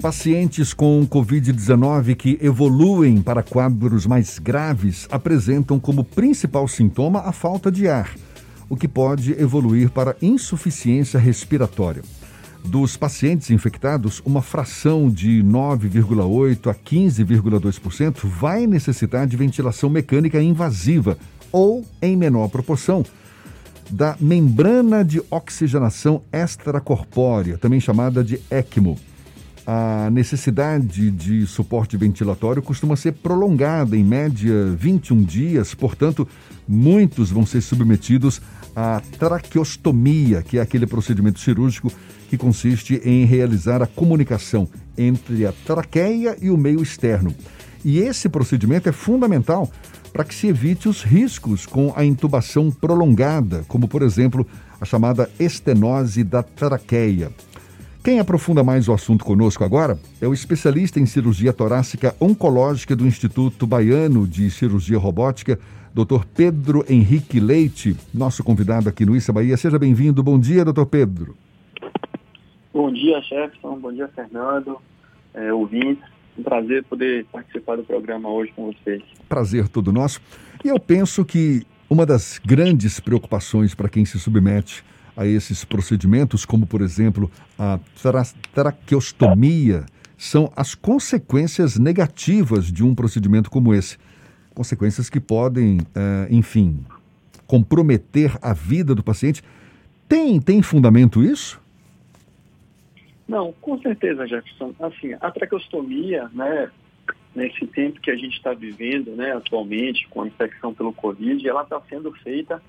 Pacientes com Covid-19 que evoluem para quadros mais graves apresentam como principal sintoma a falta de ar, o que pode evoluir para insuficiência respiratória. Dos pacientes infectados, uma fração de 9,8% a 15,2% vai necessitar de ventilação mecânica invasiva ou, em menor proporção, da membrana de oxigenação extracorpórea, também chamada de ECMO a necessidade de suporte ventilatório costuma ser prolongada, em média 21 dias, portanto, muitos vão ser submetidos à traqueostomia, que é aquele procedimento cirúrgico que consiste em realizar a comunicação entre a traqueia e o meio externo. E esse procedimento é fundamental para que se evite os riscos com a intubação prolongada, como, por exemplo, a chamada estenose da traqueia. Quem aprofunda mais o assunto conosco agora é o especialista em cirurgia torácica oncológica do Instituto Baiano de Cirurgia Robótica, Dr. Pedro Henrique Leite, nosso convidado aqui no Issa Bahia. Seja bem-vindo. Bom dia, doutor Pedro. Bom dia, Jefferson. Bom dia, Fernando. É, ouvintes. Um prazer poder participar do programa hoje com vocês. Prazer todo nosso. E eu penso que uma das grandes preocupações para quem se submete a esses procedimentos, como por exemplo a tra traqueostomia, são as consequências negativas de um procedimento como esse. Consequências que podem, uh, enfim, comprometer a vida do paciente. Tem, tem fundamento isso? Não, com certeza, Jefferson. Assim, a traqueostomia, né, nesse tempo que a gente está vivendo, né, atualmente, com a infecção pelo Covid, ela está sendo feita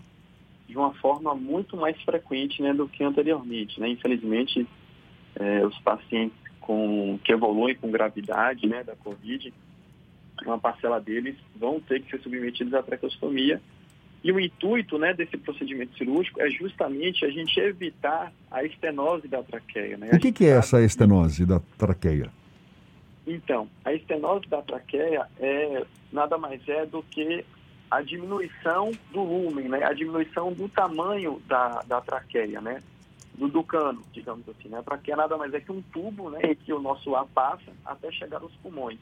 de uma forma muito mais frequente né, do que anteriormente. Né? Infelizmente, é, os pacientes com, que evoluem com gravidade né, da Covid, uma parcela deles vão ter que ser submetidos à traqueostomia. E o intuito né, desse procedimento cirúrgico é justamente a gente evitar a estenose da traqueia. Né? O que, que é essa estenose da traqueia? Então, a estenose da traqueia é nada mais é do que a diminuição do lumen, né? a diminuição do tamanho da, da traqueia, né? do, do cano, digamos assim. Né? A traqueia nada mais é que um tubo né? em que o nosso ar passa até chegar aos pulmões.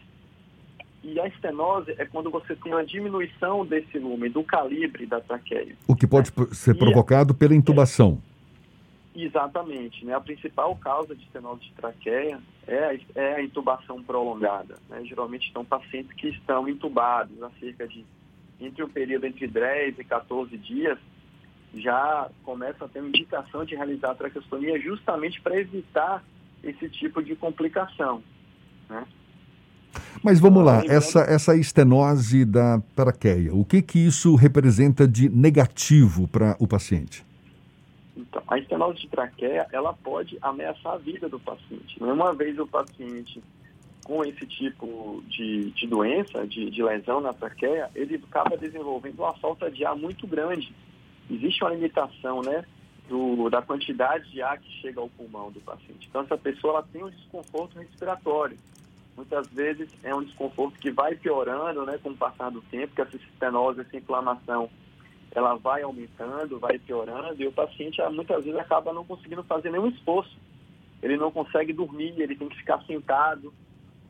E a estenose é quando você tem uma diminuição desse lumen, do calibre da traqueia. O que pode né? ser provocado pela intubação. É, exatamente. Né? A principal causa de estenose de traqueia é a, é a intubação prolongada. Né? Geralmente são pacientes que estão intubados há cerca de entre o período entre 10 e 14 dias, já começa a ter uma indicação de realizar a traqueostomia justamente para evitar esse tipo de complicação. Né? Mas vamos lá, essa, essa estenose da traqueia, o que, que isso representa de negativo para o paciente? Então, a estenose de traqueia, ela pode ameaçar a vida do paciente. Uma vez o paciente com esse tipo de, de doença, de, de, lesão na traqueia, ele acaba desenvolvendo uma falta de ar muito grande. Existe uma limitação, né, do, da quantidade de ar que chega ao pulmão do paciente. Então, essa pessoa ela tem um desconforto respiratório. Muitas vezes é um desconforto que vai piorando, né, com o passar do tempo, que essa estenose, essa inflamação, ela vai aumentando, vai piorando, e o paciente muitas vezes acaba não conseguindo fazer nenhum esforço. Ele não consegue dormir, ele tem que ficar sentado,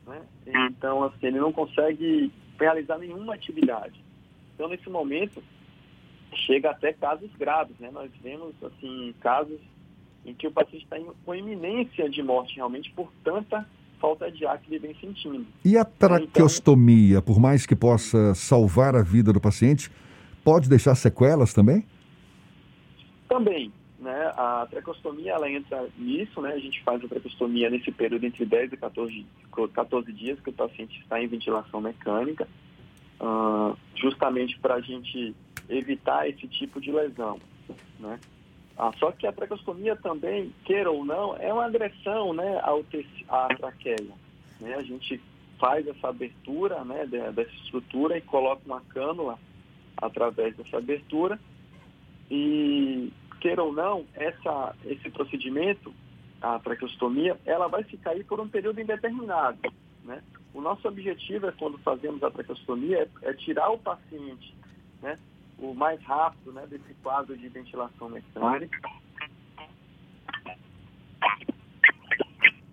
né? Então, assim, ele não consegue realizar nenhuma atividade. Então, nesse momento, chega até casos graves, né? Nós vemos, assim, casos em que o paciente está com iminência de morte realmente por tanta falta de ar que ele vem sentindo. E a traqueostomia, então, por mais que possa salvar a vida do paciente, pode deixar sequelas também? Também, né? A traqueostomia ela entra nisso, né? A gente faz a traqueostomia nesse período entre 10 e 14, 14 dias que o paciente está em ventilação mecânica, uh, justamente para a gente evitar esse tipo de lesão, né? Ah, só que a traqueostomia também, queira ou não, é uma agressão, né, ao à traqueia. Né? A gente faz essa abertura, né, dessa estrutura e coloca uma cânula através dessa abertura e queira ou não, essa, esse procedimento, a traqueostomia, ela vai ficar aí por um período indeterminado. Né? O nosso objetivo é, quando fazemos a traqueostomia, é, é tirar o paciente né, o mais rápido né, desse quadro de ventilação mecânica.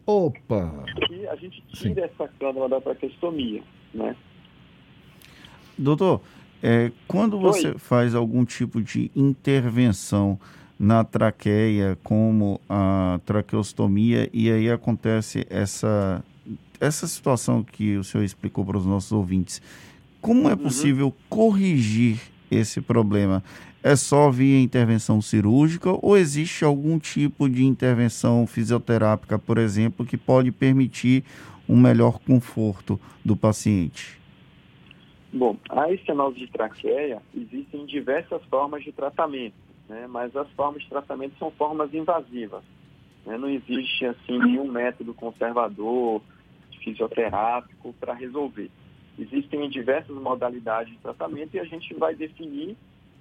Opa! E a gente tire Sim. essa cânula da traqueostomia, né? Doutor, é, quando você Oi. faz algum tipo de intervenção na traqueia, como a traqueostomia, e aí acontece essa, essa situação que o senhor explicou para os nossos ouvintes, como é uhum. possível uhum. corrigir esse problema? É só via intervenção cirúrgica ou existe algum tipo de intervenção fisioterápica, por exemplo, que pode permitir um melhor conforto do paciente? Bom, a estenose de traqueia existem diversas formas de tratamento, né? mas as formas de tratamento são formas invasivas. Né? Não existe assim nenhum método conservador, fisioterápico para resolver. Existem diversas modalidades de tratamento e a gente vai definir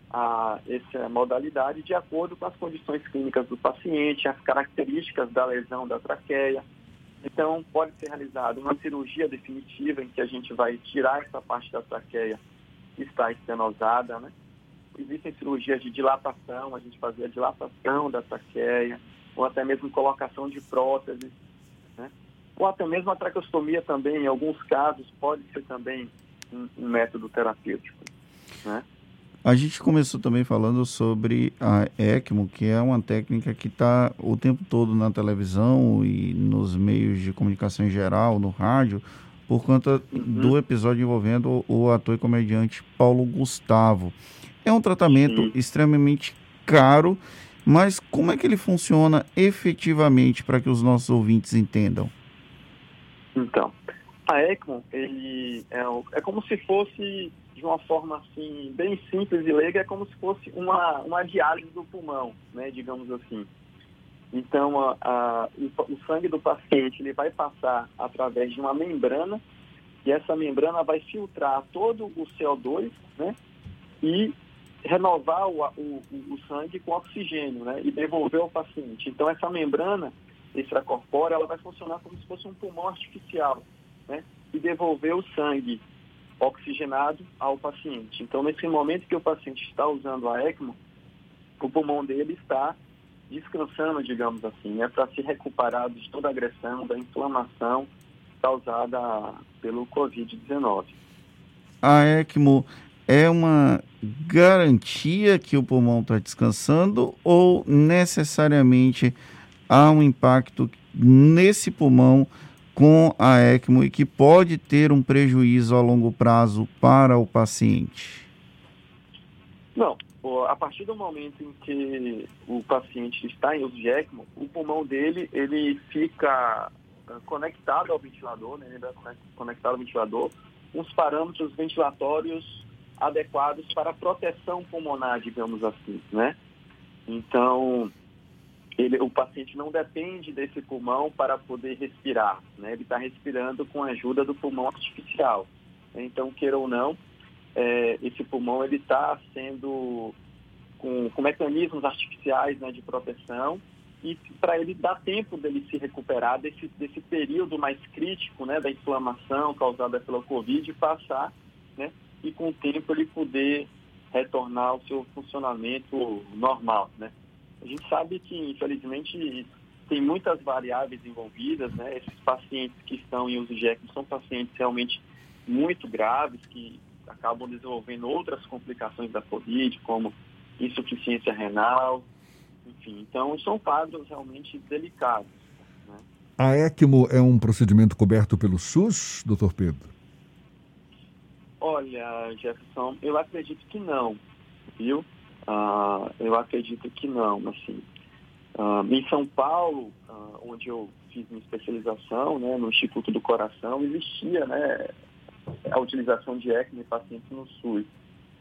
a, essa modalidade de acordo com as condições clínicas do paciente, as características da lesão da traqueia. Então, pode ser realizada uma cirurgia definitiva em que a gente vai tirar essa parte da traqueia que está estenosada, né? Existem cirurgias de dilatação, a gente fazia dilatação da traqueia, ou até mesmo colocação de próteses, né? Ou até mesmo a traqueostomia também, em alguns casos, pode ser também um, um método terapêutico, né? A gente começou também falando sobre a ECMO, que é uma técnica que está o tempo todo na televisão e nos meios de comunicação em geral, no rádio, por conta uhum. do episódio envolvendo o ator e comediante Paulo Gustavo. É um tratamento uhum. extremamente caro, mas como é que ele funciona efetivamente para que os nossos ouvintes entendam? Então, a ECMO ele é, é como se fosse de uma forma assim bem simples e leiga, é como se fosse uma, uma diálise do pulmão, né, digamos assim. Então, a, a, o, sangue do paciente ele vai passar através de uma membrana e essa membrana vai filtrar todo o CO2, né, e renovar o, o, o sangue com oxigênio, né, e devolver ao paciente. Então, essa membrana extracorpórea, ela vai funcionar como se fosse um pulmão artificial, né, e devolver o sangue oxigenado ao paciente. Então, nesse momento que o paciente está usando a ECMO, o pulmão dele está descansando, digamos assim, é para se recuperar de toda a agressão, da inflamação causada pelo Covid-19. A ECMO é uma garantia que o pulmão está descansando ou necessariamente há um impacto nesse pulmão com a ECMO e que pode ter um prejuízo a longo prazo para o paciente? Não. A partir do momento em que o paciente está em uso de ECMO, o pulmão dele ele fica ah, conectado ao ventilador, né? ele é conectado ao ventilador, uns parâmetros ventilatórios adequados para proteção pulmonar, digamos assim, né? Então, ele, o paciente não depende desse pulmão para poder respirar, né? Ele está respirando com a ajuda do pulmão artificial. Então, queira ou não, é, esse pulmão ele está sendo com, com, mecanismos artificiais né, de proteção e para ele dar tempo dele se recuperar desse, desse período mais crítico, né, da inflamação causada pela Covid passar, né, e com o tempo ele poder retornar ao seu funcionamento normal, né. A gente sabe que, infelizmente, tem muitas variáveis envolvidas, né? Esses pacientes que estão em uso de ECMO são pacientes realmente muito graves, que acabam desenvolvendo outras complicações da Covid, como insuficiência renal, enfim. Então, são quadros realmente delicados. Né? A ECMO é um procedimento coberto pelo SUS, doutor Pedro? Olha, Jefferson, eu acredito que não, viu? Uh, eu acredito que não, assim. Uh, em São Paulo, uh, onde eu fiz minha especialização, né, no Instituto do Coração, existia, né, a utilização de ECMO em pacientes no SUS,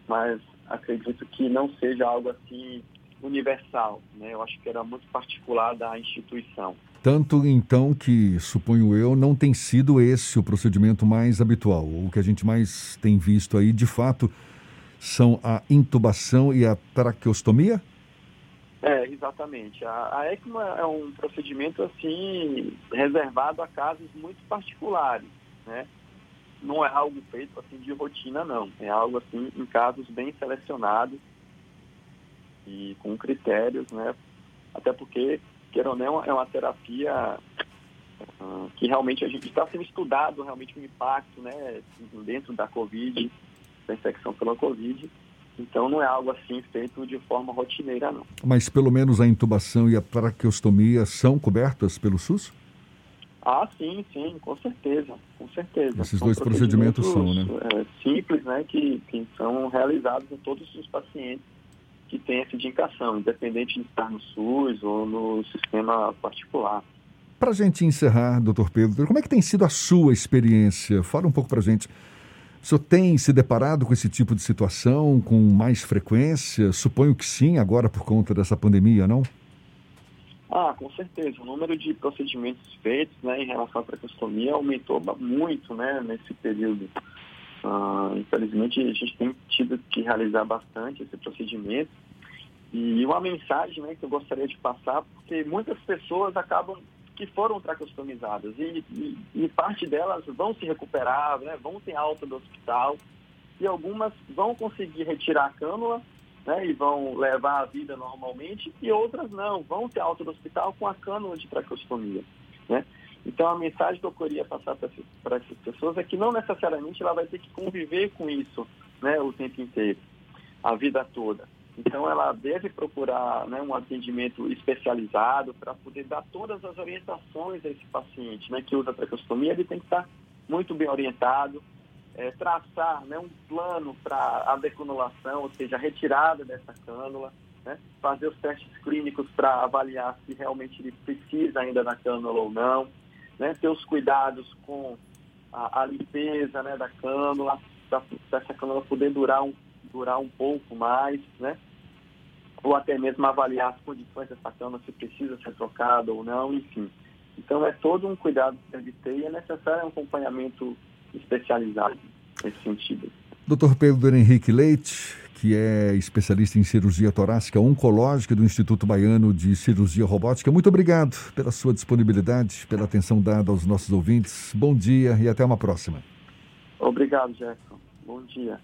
mas acredito que não seja algo assim universal, né? Eu acho que era muito particular da instituição. Tanto então que, suponho eu, não tem sido esse o procedimento mais habitual. O que a gente mais tem visto aí, de fato, são a intubação e a traqueostomia? É, exatamente. A, a ECMO é um procedimento assim reservado a casos muito particulares, né? Não é algo feito assim de rotina, não. É algo assim em casos bem selecionados e com critérios, né? Até porque, queira ou não, é uma terapia uh, que realmente a gente está sendo estudado realmente o impacto, né, dentro da Covid, da infecção pela Covid. Então não é algo assim feito de forma rotineira, não. Mas pelo menos a intubação e a traqueostomia são cobertas pelo SUS? Ah, sim, sim, com certeza, com certeza. Esses são dois procedimentos, procedimentos, são, né? É, simples, né, que, que são realizados em todos os pacientes que têm essa indicação, independente de estar no SUS ou no sistema particular. Para a gente encerrar, doutor Pedro, como é que tem sido a sua experiência? Fala um pouco para a gente. O senhor tem se deparado com esse tipo de situação com mais frequência? Suponho que sim, agora por conta dessa pandemia, não? Ah, com certeza. O número de procedimentos feitos né, em relação à traqueostomia aumentou muito né, nesse período. Ah, infelizmente, a gente tem tido que realizar bastante esse procedimento. E uma mensagem né, que eu gostaria de passar, porque muitas pessoas acabam que foram traqueostomizadas e, e, e, parte delas vão se recuperar, né, vão ter alta do hospital e algumas vão conseguir retirar a cânula né, e vão levar a vida normalmente e outras não, vão ter alta do hospital com a cânula de traqueostomia. Né? Então a mensagem que eu queria passar para essas pessoas é que não necessariamente ela vai ter que conviver com isso né, o tempo inteiro, a vida toda. Então, ela deve procurar né, um atendimento especializado para poder dar todas as orientações a esse paciente né, que usa traqueostomia. Ele tem que estar muito bem orientado, é, traçar né, um plano para a decanulação, ou seja, a retirada dessa cânula, né, fazer os testes clínicos para avaliar se realmente ele precisa ainda da cânula ou não, né, ter os cuidados com a, a limpeza né, da cânula, para essa cânula poder durar um durar um pouco mais, né? Ou até mesmo avaliar as condições dessa cama, se precisa ser trocada ou não, enfim. Então é todo um cuidado que deve ter e é necessário um acompanhamento especializado nesse sentido. Dr. Pedro Henrique Leite, que é especialista em cirurgia torácica oncológica do Instituto Baiano de Cirurgia Robótica, muito obrigado pela sua disponibilidade, pela atenção dada aos nossos ouvintes. Bom dia e até uma próxima. Obrigado, Jefferson. Bom dia.